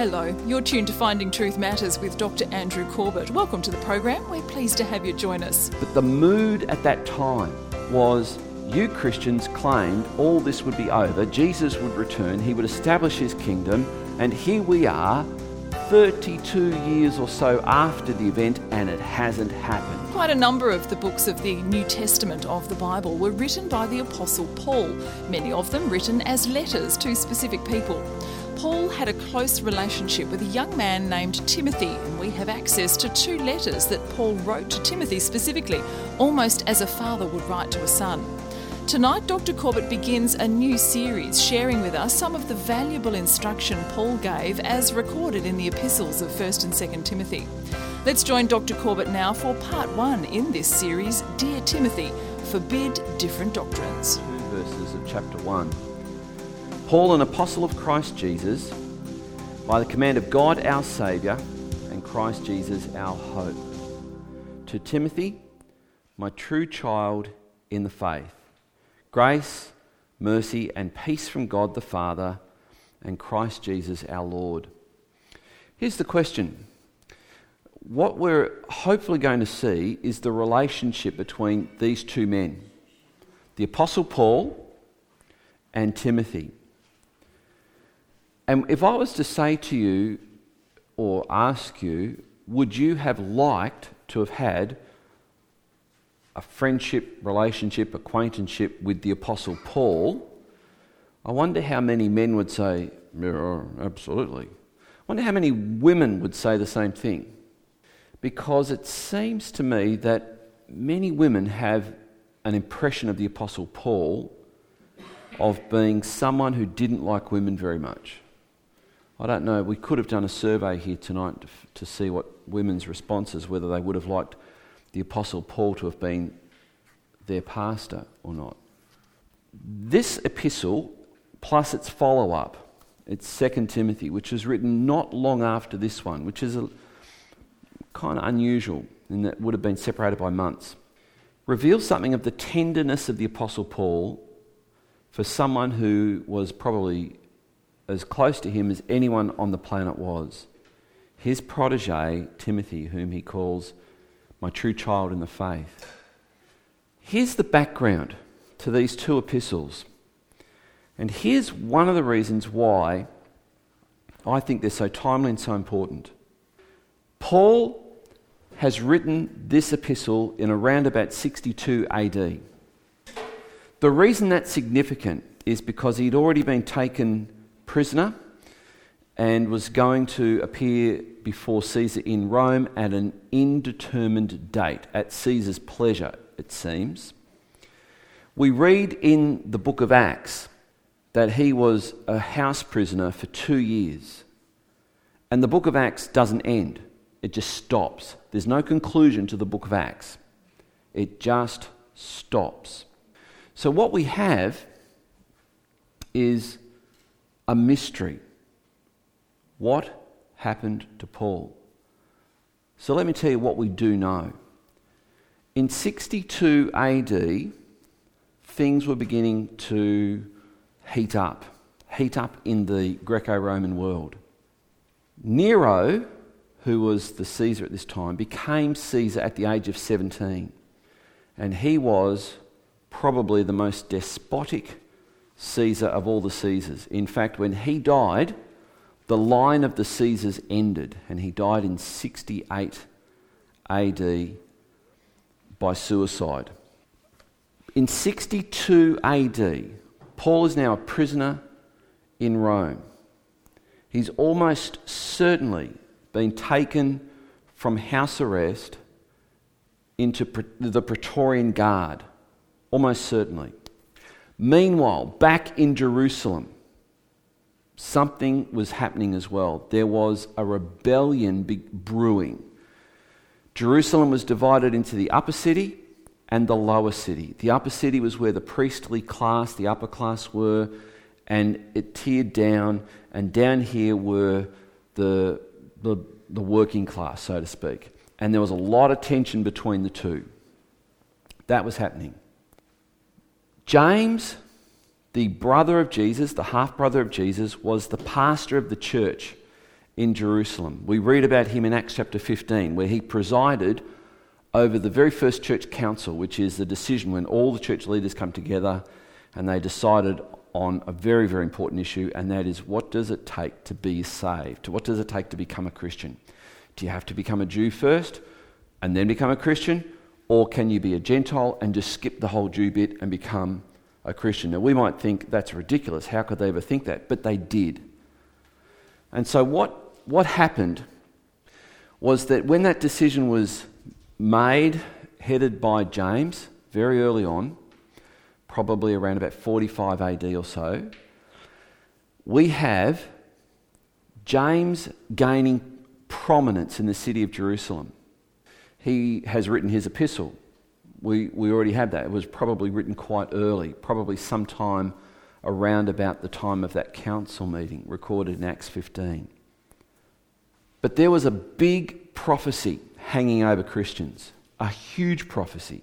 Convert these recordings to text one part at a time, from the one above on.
Hello, you're tuned to Finding Truth Matters with Dr. Andrew Corbett. Welcome to the program. We're pleased to have you join us. But the mood at that time was you Christians claimed all this would be over, Jesus would return, he would establish his kingdom, and here we are, 32 years or so after the event, and it hasn't happened. Quite a number of the books of the New Testament of the Bible were written by the Apostle Paul, many of them written as letters to specific people. Paul had a close relationship with a young man named Timothy, and we have access to two letters that Paul wrote to Timothy specifically, almost as a father would write to a son. Tonight, Dr. Corbett begins a new series sharing with us some of the valuable instruction Paul gave as recorded in the epistles of 1st and 2nd Timothy. Let's join Dr. Corbett now for part one in this series Dear Timothy, Forbid Different Doctrines. Two verses of chapter 1. Paul, an apostle of Christ Jesus, by the command of God our Saviour and Christ Jesus our hope. To Timothy, my true child in the faith, grace, mercy, and peace from God the Father and Christ Jesus our Lord. Here's the question. What we're hopefully going to see is the relationship between these two men the Apostle Paul and Timothy. And if I was to say to you or ask you, would you have liked to have had a friendship, relationship, acquaintanceship with the Apostle Paul? I wonder how many men would say, yeah, absolutely. I wonder how many women would say the same thing. Because it seems to me that many women have an impression of the Apostle Paul of being someone who didn't like women very much. I don't know, we could have done a survey here tonight to, to, see what women's responses, whether they would have liked the Apostle Paul to have been their pastor or not. This epistle, plus its follow up, it's 2 Timothy, which was written not long after this one, which is a, kind of unusual in that would have been separated by months, reveals something of the tenderness of the Apostle Paul for someone who was probably as close to him as anyone on the planet was. His protege, Timothy, whom he calls my true child in the faith. Here's the background to these two epistles. And here's one of the reasons why I think they're so timely and so important. Paul has written this epistle in around about 62 AD. The reason that's significant is because he'd already been taken prisoner and was going to appear before Caesar in Rome at an indetermined date, at Caesar's pleasure, it seems. We read in the book of Acts that he was a house prisoner for two years. And the book of Acts doesn't end, it just stops. There's no conclusion to the book of Acts, it just stops. So, what we have is a mystery. What happened to Paul? So let me tell you what we do know. In 62 AD, things were beginning to heat up, heat up in the Greco Roman world. Nero, who was the Caesar at this time, became Caesar at the age of 17. And he was probably the most despotic Caesar of all the Caesars. In fact, when he died, the line of the Caesars ended, and he died in 68 AD by suicide. In 62 AD, Paul is now a prisoner in Rome. He's almost certainly been taken from house arrest into the Praetorian Guard. Almost certainly. Meanwhile, back in Jerusalem, something was happening as well. There was a rebellion brewing. Jerusalem was divided into the upper city and the lower city. The upper city was where the priestly class, the upper class were, and it tiered down, and down here were the, the, the working class, so to speak. And there was a lot of tension between the two. That was happening. James, the brother of Jesus, the half brother of Jesus, was the pastor of the church in Jerusalem. We read about him in Acts chapter 15, where he presided over the very first church council, which is the decision when all the church leaders come together and they decided on a very, very important issue, and that is what does it take to be saved? What does it take to become a Christian? Do you have to become a Jew first and then become a Christian? Or can you be a Gentile and just skip the whole Jew bit and become a Christian? Now, we might think that's ridiculous. How could they ever think that? But they did. And so, what, what happened was that when that decision was made, headed by James, very early on, probably around about 45 AD or so, we have James gaining prominence in the city of Jerusalem. He has written his epistle. We, we already have that. It was probably written quite early, probably sometime around about the time of that council meeting, recorded in Acts 15. But there was a big prophecy hanging over Christians, a huge prophecy.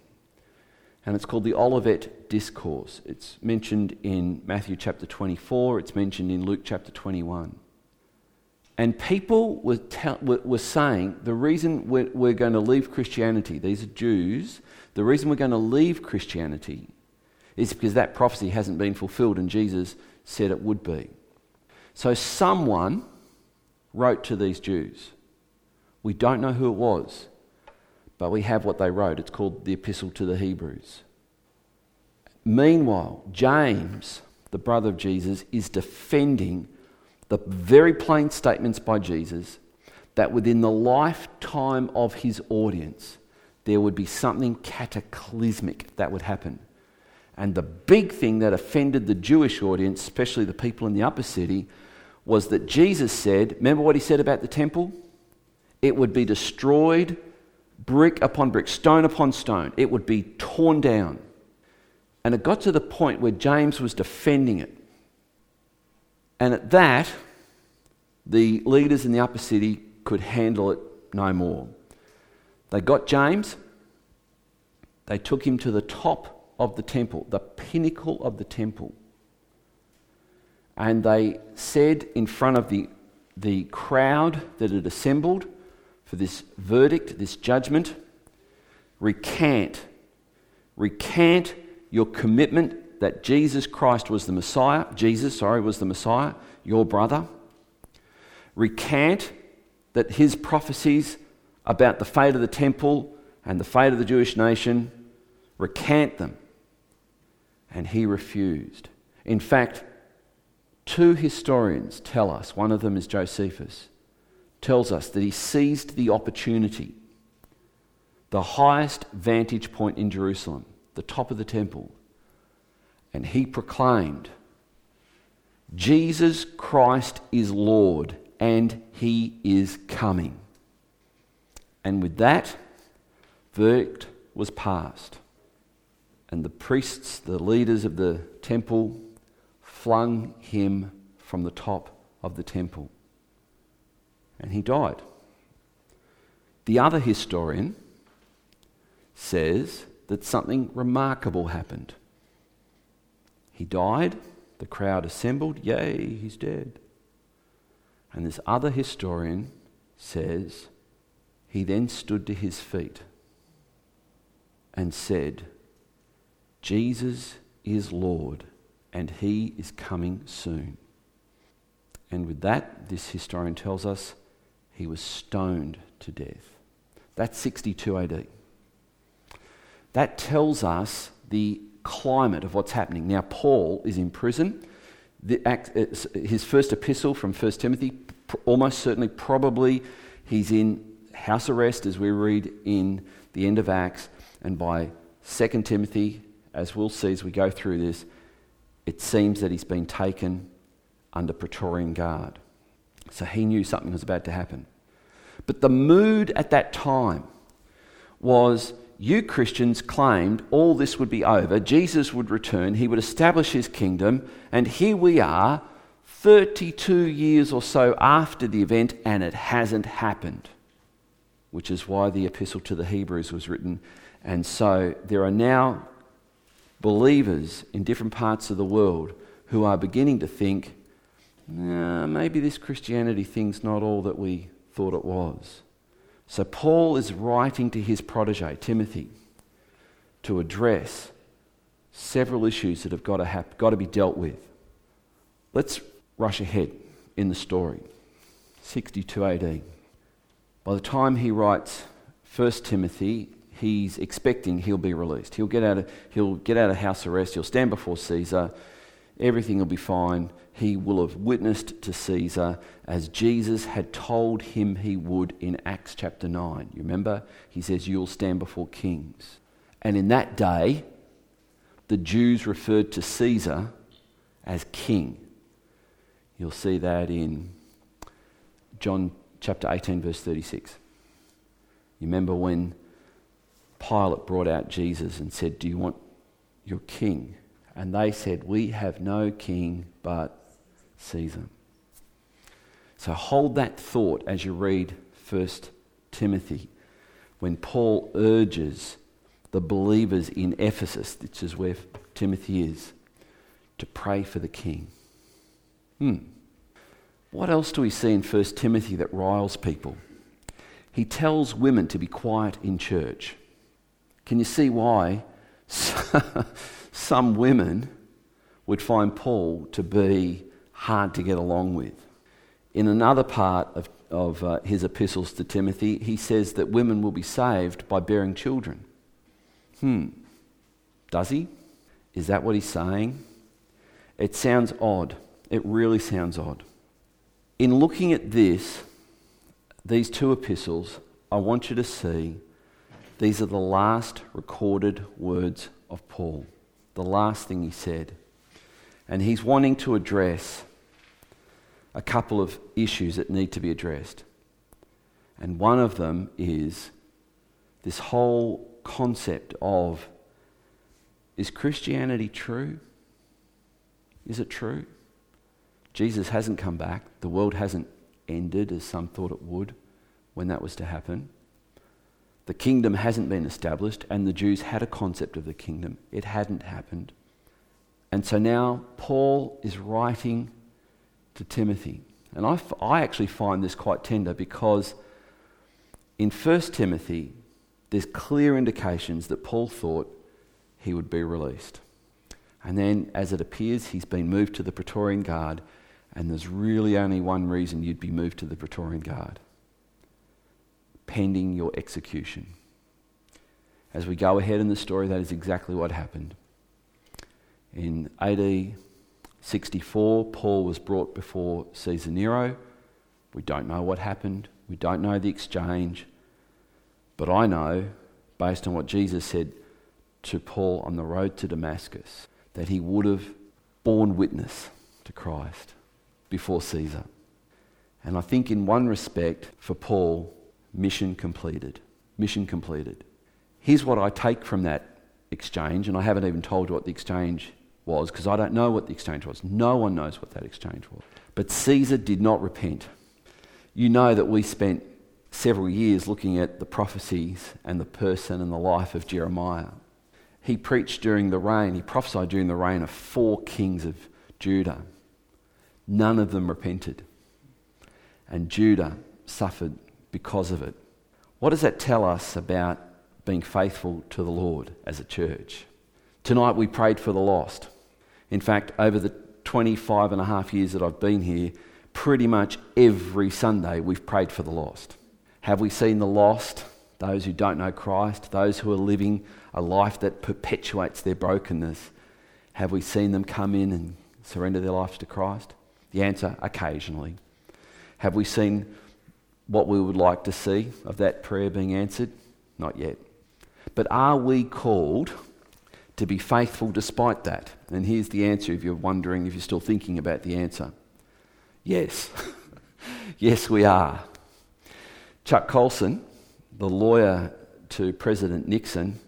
And it's called the Olivet Discourse. It's mentioned in Matthew chapter 24, it's mentioned in Luke chapter 21. And people were, were, saying the reason we're, we're going to leave Christianity, these are Jews, the reason we're going to leave Christianity is because that prophecy hasn't been fulfilled and Jesus said it would be. So someone wrote to these Jews. We don't know who it was, but we have what they wrote. It's called the Epistle to the Hebrews. Meanwhile, James, the brother of Jesus, is defending the very plain statements by Jesus that within the lifetime of his audience, there would be something cataclysmic that would happen. And the big thing that offended the Jewish audience, especially the people in the upper city, was that Jesus said, remember what he said about the temple? It would be destroyed brick upon brick, stone upon stone. It would be torn down. And it got to the point where James was defending it. And at that, the leaders in the upper city could handle it no more. They got James, they took him to the top of the temple, the pinnacle of the temple. And they said in front of the, the crowd that had assembled for this verdict, this judgment, recant, recant your commitment that Jesus Christ was the Messiah, Jesus, sorry, was the Messiah, your brother. Recant that his prophecies about the fate of the temple and the fate of the Jewish nation, recant them. And he refused. In fact, two historians tell us, one of them is Josephus, tells us that he seized the opportunity, the highest vantage point in Jerusalem, the top of the temple, and he proclaimed, Jesus Christ is Lord and he is coming. And with that, verdict was passed. And the priests, the leaders of the temple, flung him from the top of the temple. And he died. The other historian says that something remarkable happened. He died, the crowd assembled, yay, he's dead. And this other historian says he then stood to his feet and said, Jesus is Lord and he is coming soon. And with that, this historian tells us he was stoned to death. That's 62 AD. That tells us the climate of what's happening. Now, Paul is in prison. Act, uh, his first epistle from 1 Timothy, almost certainly, probably, he's in house arrest as we read in the end of Acts. And by 2 Timothy, as we'll see as we go through this, it seems that he's been taken under Praetorian Guard. So he knew something was about to happen. But the mood at that time was you Christians claimed all this would be over, Jesus would return, he would establish his kingdom, and here we are, 32 years or so after the event, and it hasn't happened. Which is why the epistle to the Hebrews was written. And so there are now believers in different parts of the world who are beginning to think nah, maybe this Christianity thing's not all that we thought it was. So Paul is writing to his protege, Timothy, to address several issues that have got to, hap- got to be dealt with. Let's rush ahead in the story. 62 AD. By the time he writes 1 Timothy, he's expecting he'll be released. He'll get out of, he'll get out of house arrest, he'll stand before Caesar, everything will be fine. He will have witnessed to Caesar as Jesus had told him he would in Acts chapter 9. You remember? He says, You'll stand before kings. And in that day, the Jews referred to Caesar as king. You'll see that in John chapter 18, verse 36. You remember when Pilate brought out Jesus and said, Do you want your king? And they said, We have no king but Caesar. So hold that thought as you read 1 Timothy when Paul urges the believers in Ephesus, which is where Timothy is, to pray for the king. Hmm. What else do we see in 1 Timothy that riles people? He tells women to be quiet in church. Can you see why some women would find Paul to be hard to get along with? In another part of, of uh, his epistles to Timothy, he says that women will be saved by bearing children. Hmm. Does he? Is that what he's saying? It sounds odd. It really sounds odd. In looking at this, these two epistles, I want you to see these are the last recorded words of Paul, the last thing he said. And he's wanting to address a couple of issues that need to be addressed. And one of them is this whole concept of is Christianity true? Is it true? Jesus hasn't come back. The world hasn't ended as some thought it would when that was to happen. The kingdom hasn't been established, and the Jews had a concept of the kingdom. It hadn't happened. And so now Paul is writing to Timothy. And I, I actually find this quite tender because in 1 Timothy, there's clear indications that Paul thought he would be released. And then, as it appears, he's been moved to the Praetorian Guard and there's really only one reason you'd be moved to the Praetorian Guard pending your execution. As we go ahead in the story, that is exactly what happened. In AD 64, Paul was brought before Caesar Nero. We don't know what happened, we don't know the exchange, but I know, based on what Jesus said to Paul on the road to Damascus, that he would have borne witness to Christ before Caesar. And I think, in one respect, for Paul, mission completed. Mission completed. Here's what I take from that exchange, and I haven't even told you what the exchange was because I don't know what the exchange was. No one knows what that exchange was. But Caesar did not repent. You know that we spent several years looking at the prophecies and the person and the life of Jeremiah. He preached during the reign, he prophesied during the reign of four kings of Judah. None of them repented. And Judah suffered because of it. What does that tell us about being faithful to the Lord as a church? Tonight we prayed for the lost. In fact, over the 25 and a half years that I've been here, pretty much every Sunday we've prayed for the lost. Have we seen the lost, those who don't know Christ, those who are living a life that perpetuates their brokenness? Have we seen them come in and surrender their lives to Christ? The answer occasionally. Have we seen what we would like to see of that prayer being answered? Not yet. But are we called to be faithful despite that? And here's the answer if you're wondering, if you're still thinking about the answer. Yes. yes, we are. Chuck Colson, the lawyer to President Nixon,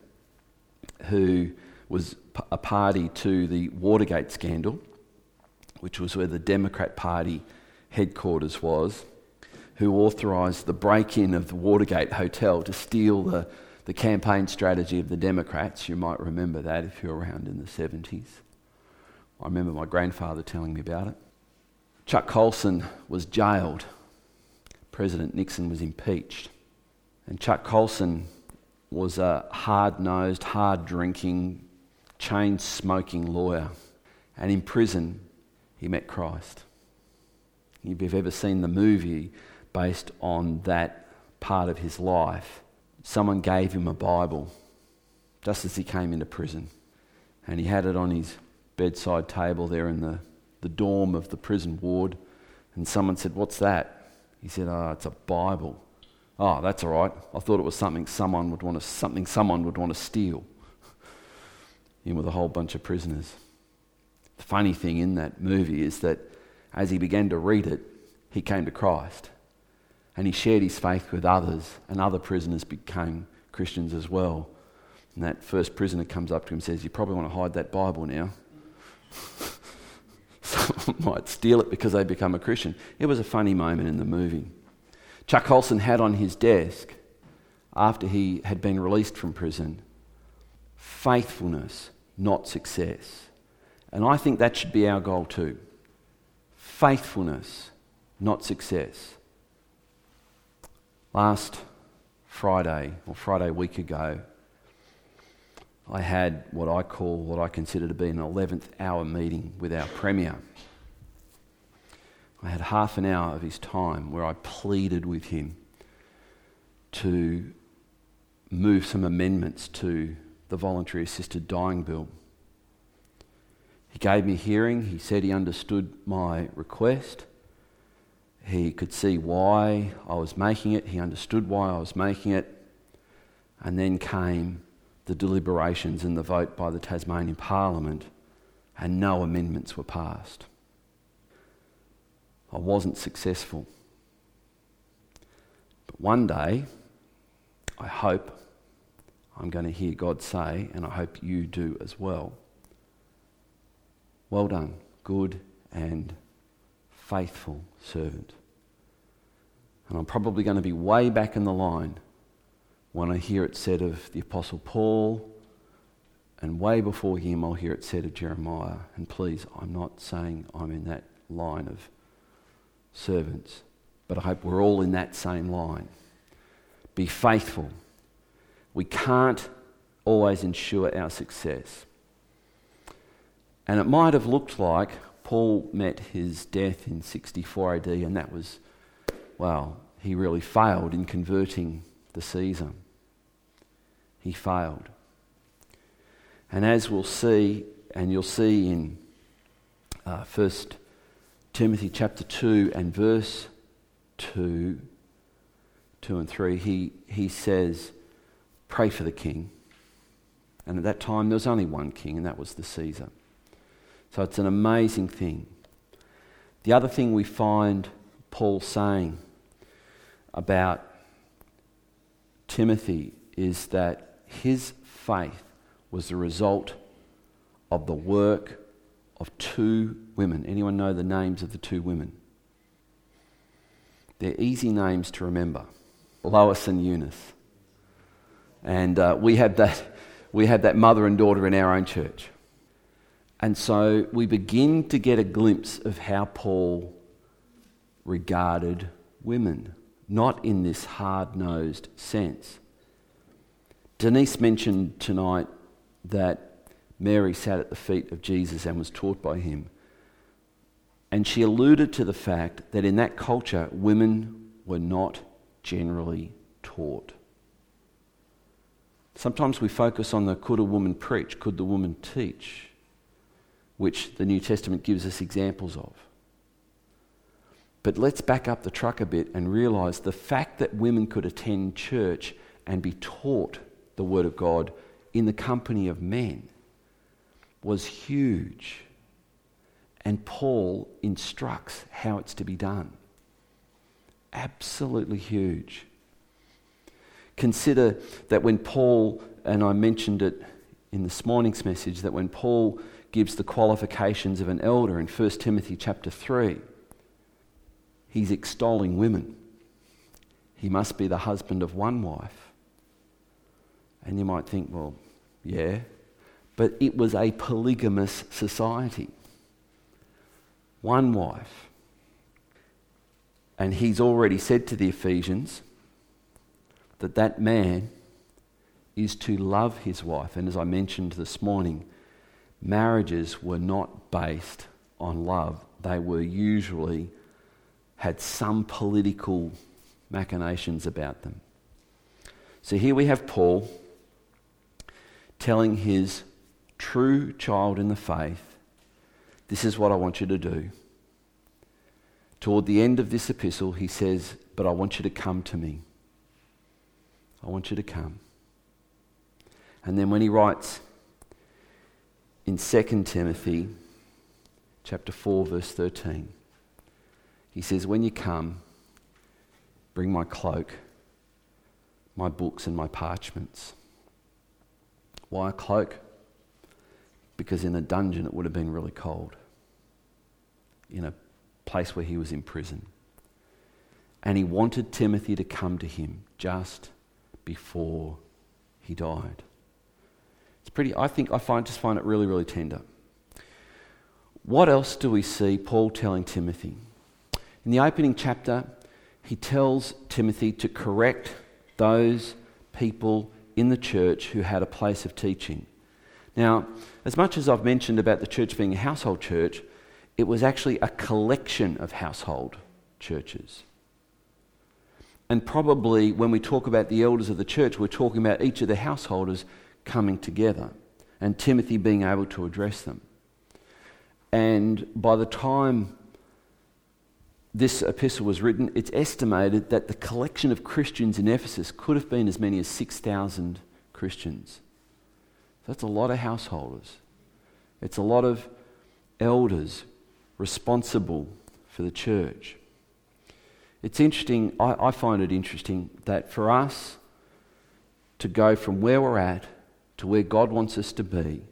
who was a party to the Watergate scandal, which was where the Democrat Party headquarters was, who authorised the break in of the Watergate Hotel to steal the, the campaign strategy of the Democrats. You might remember that if you're around in the 70s. I remember my grandfather telling me about it. Chuck Colson was jailed. President Nixon was impeached. And Chuck Colson was a hard nosed, hard drinking, chain smoking lawyer. And in prison, he met Christ. If you've ever seen the movie based on that part of his life, someone gave him a Bible just as he came into prison. And he had it on his bedside table there in the, the dorm of the prison ward. And someone said, What's that? He said, Oh, it's a Bible. Oh, that's all right. I thought it was something someone would want to, something someone would want to steal. in with a whole bunch of prisoners. The funny thing in that movie is that as he began to read it, he came to Christ. And he shared his faith with others, and other prisoners became Christians as well. And that first prisoner comes up to him and says, You probably want to hide that Bible now. Someone might steal it because they become a Christian. It was a funny moment in the movie. Chuck Colson had on his desk, after he had been released from prison, faithfulness, not success. And I think that should be our goal too. Faithfulness, not success. Last Friday, or Friday week ago, I had what I call, what I consider to be an 11th hour meeting with our Premier. I had half an hour of his time where I pleaded with him to move some amendments to the voluntary assisted dying bill. He gave me a hearing. He said he understood my request. He could see why I was making it. He understood why I was making it. And then came the deliberations and the vote by the Tasmanian Parliament, and no amendments were passed. I wasn't successful. But one day, I hope I'm going to hear God say, and I hope you do as well Well done, good and faithful servant. And I'm probably going to be way back in the line when I hear it said of the Apostle Paul, and way before him, I'll hear it said of Jeremiah. And please, I'm not saying I'm in that line of servants, but I hope we're all in that same line. Be faithful. We can't always ensure our success. And it might have looked like Paul met his death in 64 AD, and that was, well, he really failed in converting the Caesar. He failed. And as we'll see, and you'll see in uh, 1 Timothy chapter 2 and verse 2, 2 and 3, he, he says, Pray for the king. And at that time, there was only one king, and that was the Caesar. So it's an amazing thing. The other thing we find Paul saying about Timothy is that his faith was the result of the work of two women. Anyone know the names of the two women? They're easy names to remember Lois and Eunice. And uh, we, have that, we have that mother and daughter in our own church. And so we begin to get a glimpse of how Paul regarded women not in this hard nosed sense. Denise mentioned tonight that Mary sat at the feet of Jesus and was taught by him. And she alluded to the fact that in that culture, women were not generally taught. Sometimes we focus on the could a woman preach, could the woman teach, which the New Testament gives us examples of. But let's back up the truck a bit and realize the fact that women could attend church and be taught the Word of God in the company of men was huge. And Paul instructs how it's to be done. Absolutely huge. Consider that when Paul, and I mentioned it in this morning's message, that when Paul gives the qualifications of an elder in 1 Timothy chapter 3, he's extolling women. He must be the husband of one wife. And you might think, well, yeah. But it was a polygamous society. One wife. And he's already said to the Ephesians that that man is to love his wife. And as I mentioned this morning, marriages were not based on love, they were usually had some political machinations about them. So here we have Paul telling his true child in the faith, This is what I want you to do. Toward the end of this epistle, he says, But I want you to come to me. I want you to come. And then when he writes in 2 Timothy chapter 4 verse 13, he says, When you come, bring my cloak, my books, and my parchments. Why a cloak? Because in a dungeon it would have been really cold. In a place where he was in prison. And he wanted Timothy to come to him just before he died. It's pretty, I think, I find, just find it really, really tender. What else do we see Paul telling Timothy? In the opening chapter, he tells Timothy to correct those people in the church who had a place of teaching. Now, as much as I've mentioned about the church being a household church, it was actually a collection of household churches. And probably when we talk about the elders of the church, we're talking about each of the householders coming together and Timothy being able to address them. And by the time this epistle was written, it's estimated that the collection of Christians in Ephesus could have been as many as 6,000 Christians. That's a lot of householders. It's a lot of elders responsible for the church. It's interesting, I, I, find it interesting that for us to go from where we're at to where God wants us to be,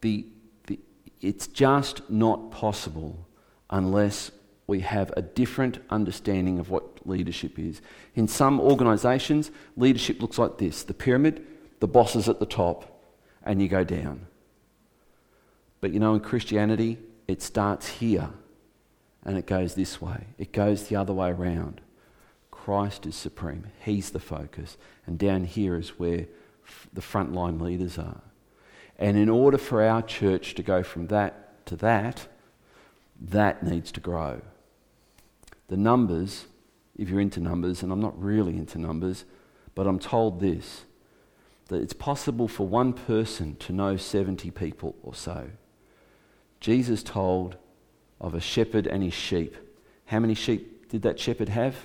the, the, it's just not possible unless we have a different understanding of what leadership is. In some organisations, leadership looks like this the pyramid, the boss is at the top, and you go down. But you know, in Christianity, it starts here and it goes this way, it goes the other way around. Christ is supreme, He's the focus, and down here is where f- the frontline leaders are. And in order for our church to go from that to that, that needs to grow. The numbers, if you're into numbers, and I'm not really into numbers, but I'm told this that it's possible for one person to know 70 people or so. Jesus told of a shepherd and his sheep. How many sheep did that shepherd have?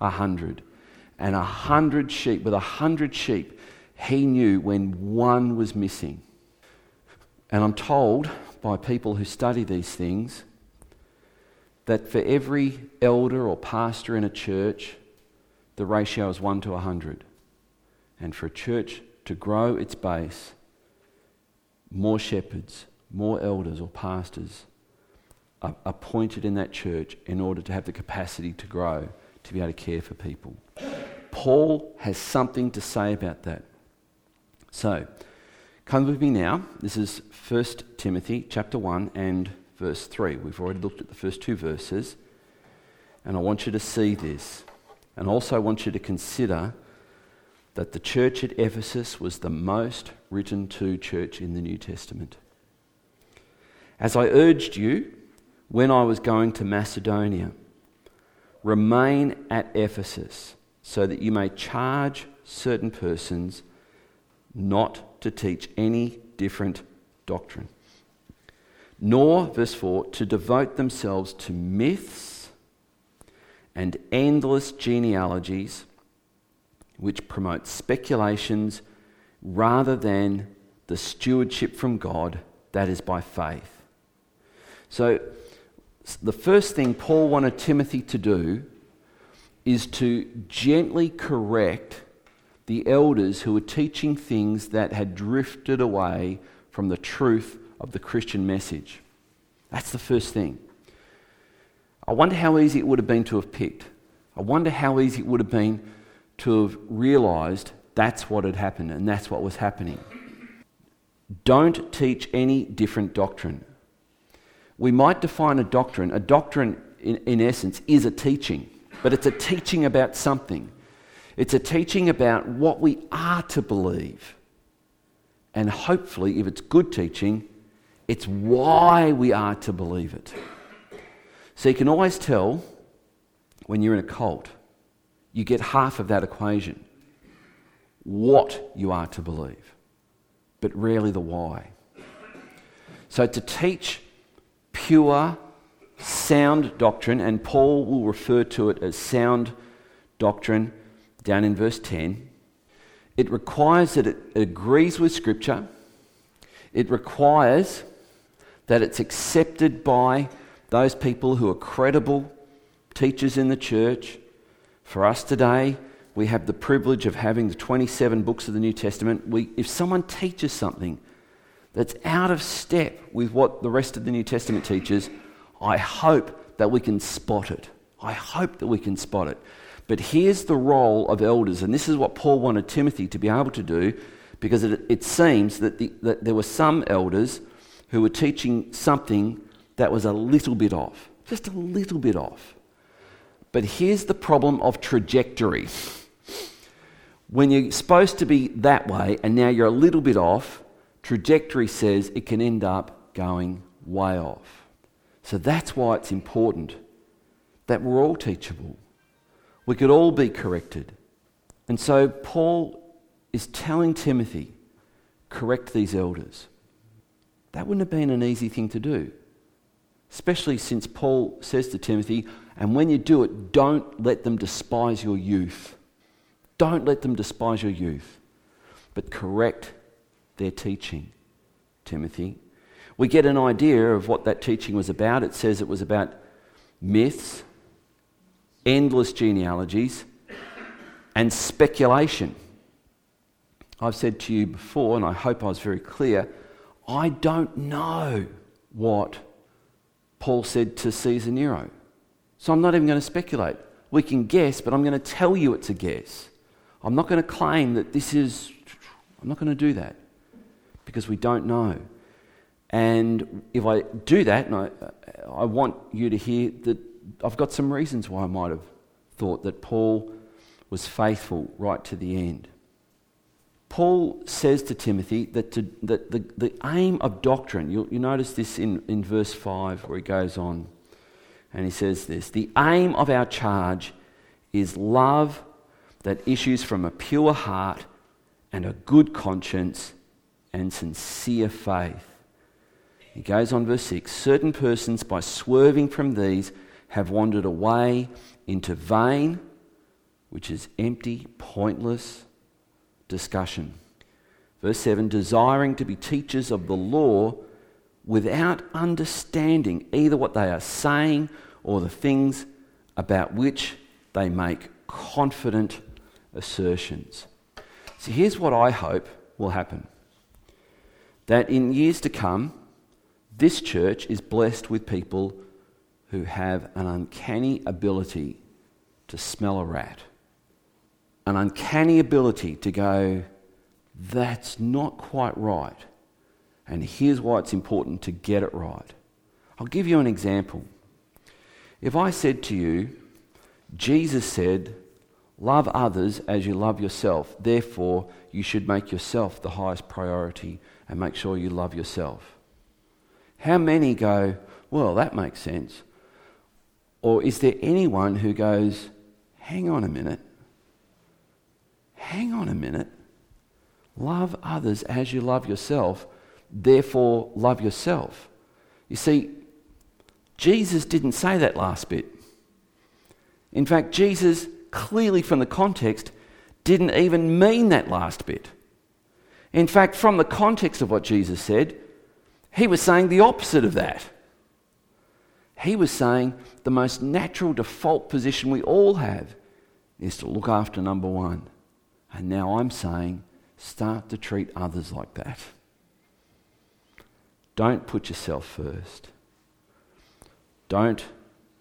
A hundred. And a hundred sheep, with a hundred sheep, he knew when one was missing. And I'm told by people who study these things that for every elder or pastor in a church, the ratio is 1 to 100. And for a church to grow its base, more shepherds, more elders or pastors are appointed in that church in order to have the capacity to grow, to be able to care for people. Paul has something to say about that. So, come with me now. This is 1 Timothy chapter 1 and verse 3. We've already looked at the first two verses, and I want you to see this. And also, I want you to consider that the church at Ephesus was the most written to church in the New Testament. As I urged you when I was going to Macedonia, remain at Ephesus so that you may charge certain persons not to teach any different doctrine nor, verse 4, to devote themselves to myths and endless genealogies which promote speculations rather than the stewardship from God that is by faith. So, the first thing Paul wanted Timothy to do is to gently correct the elders who were teaching things that had drifted away from the truth of the Christian message. That's the first thing. I wonder how easy it would have been to have picked. I wonder how easy it would have been to have realized that's what had happened and that's what was happening. Don't teach any different doctrine. We might define a doctrine. A doctrine in, in essence, is a teaching, but it's a teaching about something. It's a teaching about what we are to believe. And hopefully, if it's good teaching, it's why we are to believe it. So you can always tell when you're in a cult, you get half of that equation what you are to believe, but rarely the why. So to teach pure, sound doctrine, and Paul will refer to it as sound doctrine down in verse 10, it requires that it agrees with Scripture, it requires that it's accepted by those people who are credible teachers in the church. For us today, we have the privilege of having the 27 books of the New Testament. We, if someone teaches something that's out of step with what the rest of the New Testament teaches, I hope that we can spot it. I hope that we can spot it. But here's the role of elders, and this is what Paul wanted Timothy to be able to do, because it, it seems that, the, that there were some elders who were teaching something that was a little bit off, just a little bit off. But here's the problem of trajectory. When you're supposed to be that way and now you're a little bit off, trajectory says it can end up going way off. So that's why it's important that we're all teachable. We could all be corrected. And so Paul is telling Timothy, correct these elders. That wouldn't have been an easy thing to do, especially since Paul says to Timothy, and when you do it, don't let them despise your youth. Don't let them despise your youth, but correct their teaching, Timothy. We get an idea of what that teaching was about. It says it was about myths, endless genealogies, and speculation. I've said to you before, and I hope I was very clear, I don't know what Paul said to Caesar Nero. So I'm not even going to speculate. We can guess, but I'm going to tell you it's a guess. I'm not going to claim that this is, I'm not going to do that because we don't know. And if I do that, and I, I want you to hear that I've got some reasons why I might have thought that Paul was faithful right to the end. Paul says to Timothy that, to, that the, the aim of doctrine, you'll, you notice this in, in verse 5 where he goes on and he says this the aim of our charge is love that issues from a pure heart and a good conscience and sincere faith. He goes on, verse 6 certain persons, by swerving from these, have wandered away into vain, which is empty, pointless discussion. Verse 7 desiring to be teachers of the law without understanding either what they are saying or the things about which they make confident assertions. So here's what I hope will happen that in years to come, this church is blessed with people who have an uncanny ability to smell a rat, an uncanny ability to go, that's not quite right. And here's why it's important to get it right. I'll give you an example. If I said to you, Jesus said, Love others as you love yourself. Therefore, you should make yourself the highest priority and make sure you love yourself. How many go, Well, that makes sense? Or is there anyone who goes, Hang on a minute. Hang on a minute. Love others as you love yourself. Therefore, love yourself. You see, Jesus didn't say that last bit. In fact, Jesus clearly from the context, didn't even mean that last bit. In fact, from the context of what Jesus said, he was saying the opposite of that. He was saying the most natural default position we all have is to look after number one. And now I'm saying start to treat others like that. Don't put yourself first. Don't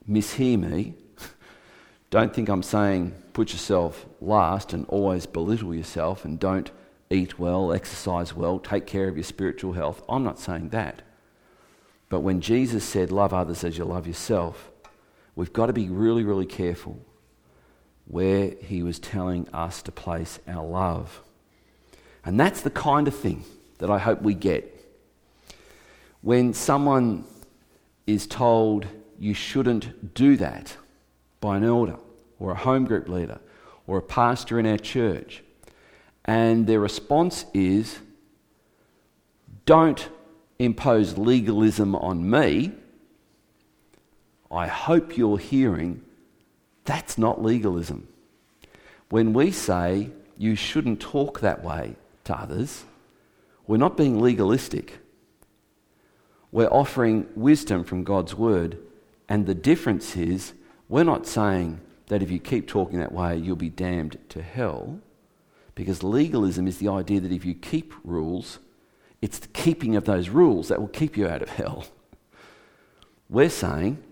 mishear me don't think I'm saying put yourself last and always belittle yourself and don't eat well, exercise well, take care of your spiritual health. I'm not saying that. But when Jesus said, Love others as you love yourself, we've got to be really, really careful where he was telling us to place our love. And that's the kind of thing that I hope we get. When someone is told you shouldn't do that by an elder or a home group leader or a pastor in our church, and their response is, don't impose legalism on me, I hope you're hearing that's not legalism. When we say you shouldn't talk that way to others, we're not being legalistic. We're offering wisdom from God's word, and the difference is we're not saying that if you keep talking that way, you'll be damned to hell, because legalism is the idea that if you keep rules, it's the keeping of those rules that will keep you out of hell. We're saying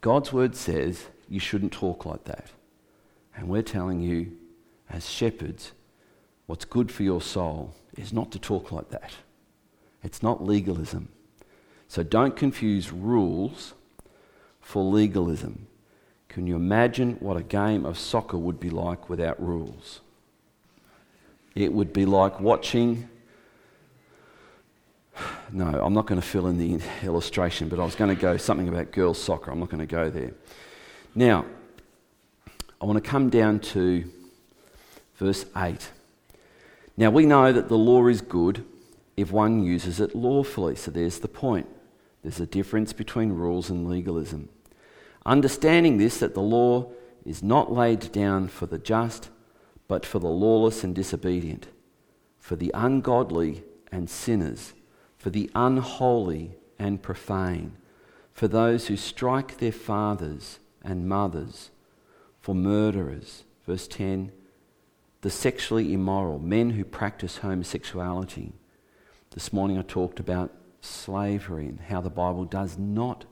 God's word says you shouldn't talk like that. And we're telling you, as shepherds, what's good for your soul is not to talk like that. It's not legalism. So don't confuse rules for legalism. Can you imagine what a game of soccer would be like without rules? It would be like watching. No, I'm not going to fill in the illustration, but I was going to go something about girls' soccer. I'm not going to go there. Now, I want to come down to verse 8. Now, we know that the law is good if one uses it lawfully. So there's the point. There's a difference between rules and legalism. Understanding this, that the law is not laid down for the just, but for the lawless and disobedient, for the ungodly and sinners, for the unholy and profane, for those who strike their fathers and mothers, for murderers. Verse 10 the sexually immoral, men who practice homosexuality. This morning I talked about slavery and how the Bible does not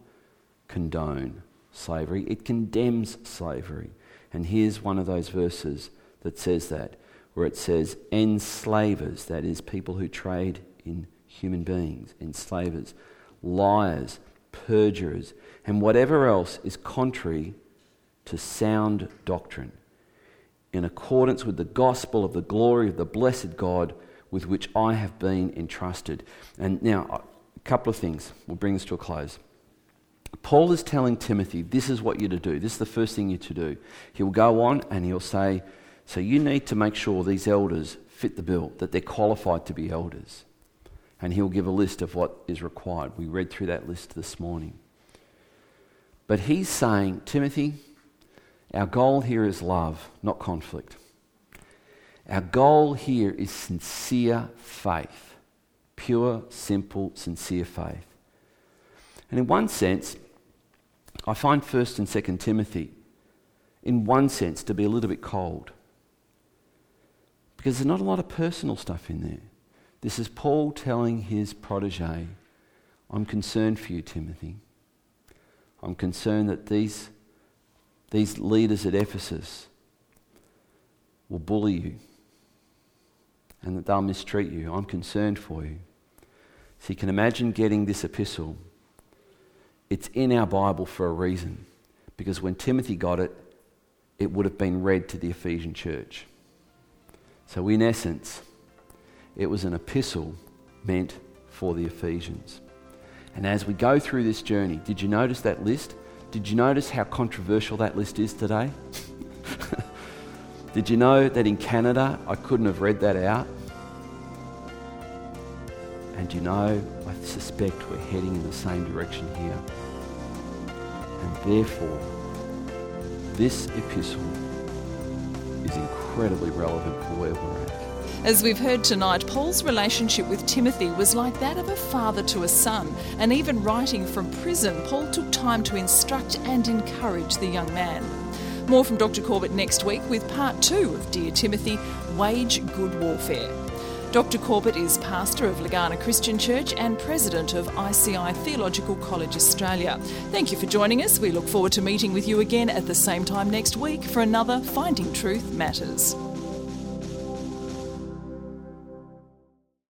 condone slavery, it condemns slavery. And here's one of those verses that says that, where it says, enslavers, that is, people who trade in human beings, enslavers, liars, perjurers, and whatever else is contrary to sound doctrine, in accordance with the gospel of the glory of the blessed God with which I have been entrusted. And now, a couple of things. We'll bring this to a close. Paul is telling Timothy, this is what you're to do. This is the first thing you're to do. He'll go on and he'll say, So you need to make sure these elders fit the bill, that they're qualified to be elders. And he'll give a list of what is required. We read through that list this morning. But he's saying, Timothy, our goal here is love, not conflict. Our goal here is sincere faith. Pure, simple, sincere faith. And in one sense, I find 1st and 2nd Timothy, in one sense, to be a little bit cold. Because there's not a lot of personal stuff in there. This is Paul telling his protege, I'm concerned for you, Timothy. I'm concerned that these, these leaders at Ephesus will bully you and that they'll mistreat you. I'm concerned for you. So you can imagine getting this epistle. It's in our Bible for a reason, because when Timothy got it, it would have been read to the Ephesian church. So, in essence, it was an epistle meant for the Ephesians. And as we go through this journey, did you notice that list? Did you notice how controversial that list is today? did you know that in Canada I couldn't have read that out? And you know, I suspect we're heading in the same direction here. And therefore, this epistle is incredibly relevant for where we're at. As we've heard tonight, Paul's relationship with Timothy was like that of a father to a son, and even writing from prison, Paul took time to instruct and encourage the young man. More from Dr. Corbett next week with part two of Dear Timothy Wage Good Warfare. Dr. Corbett is pastor of Legana Christian Church and president of ICI Theological College Australia. Thank you for joining us. We look forward to meeting with you again at the same time next week for another Finding Truth Matters.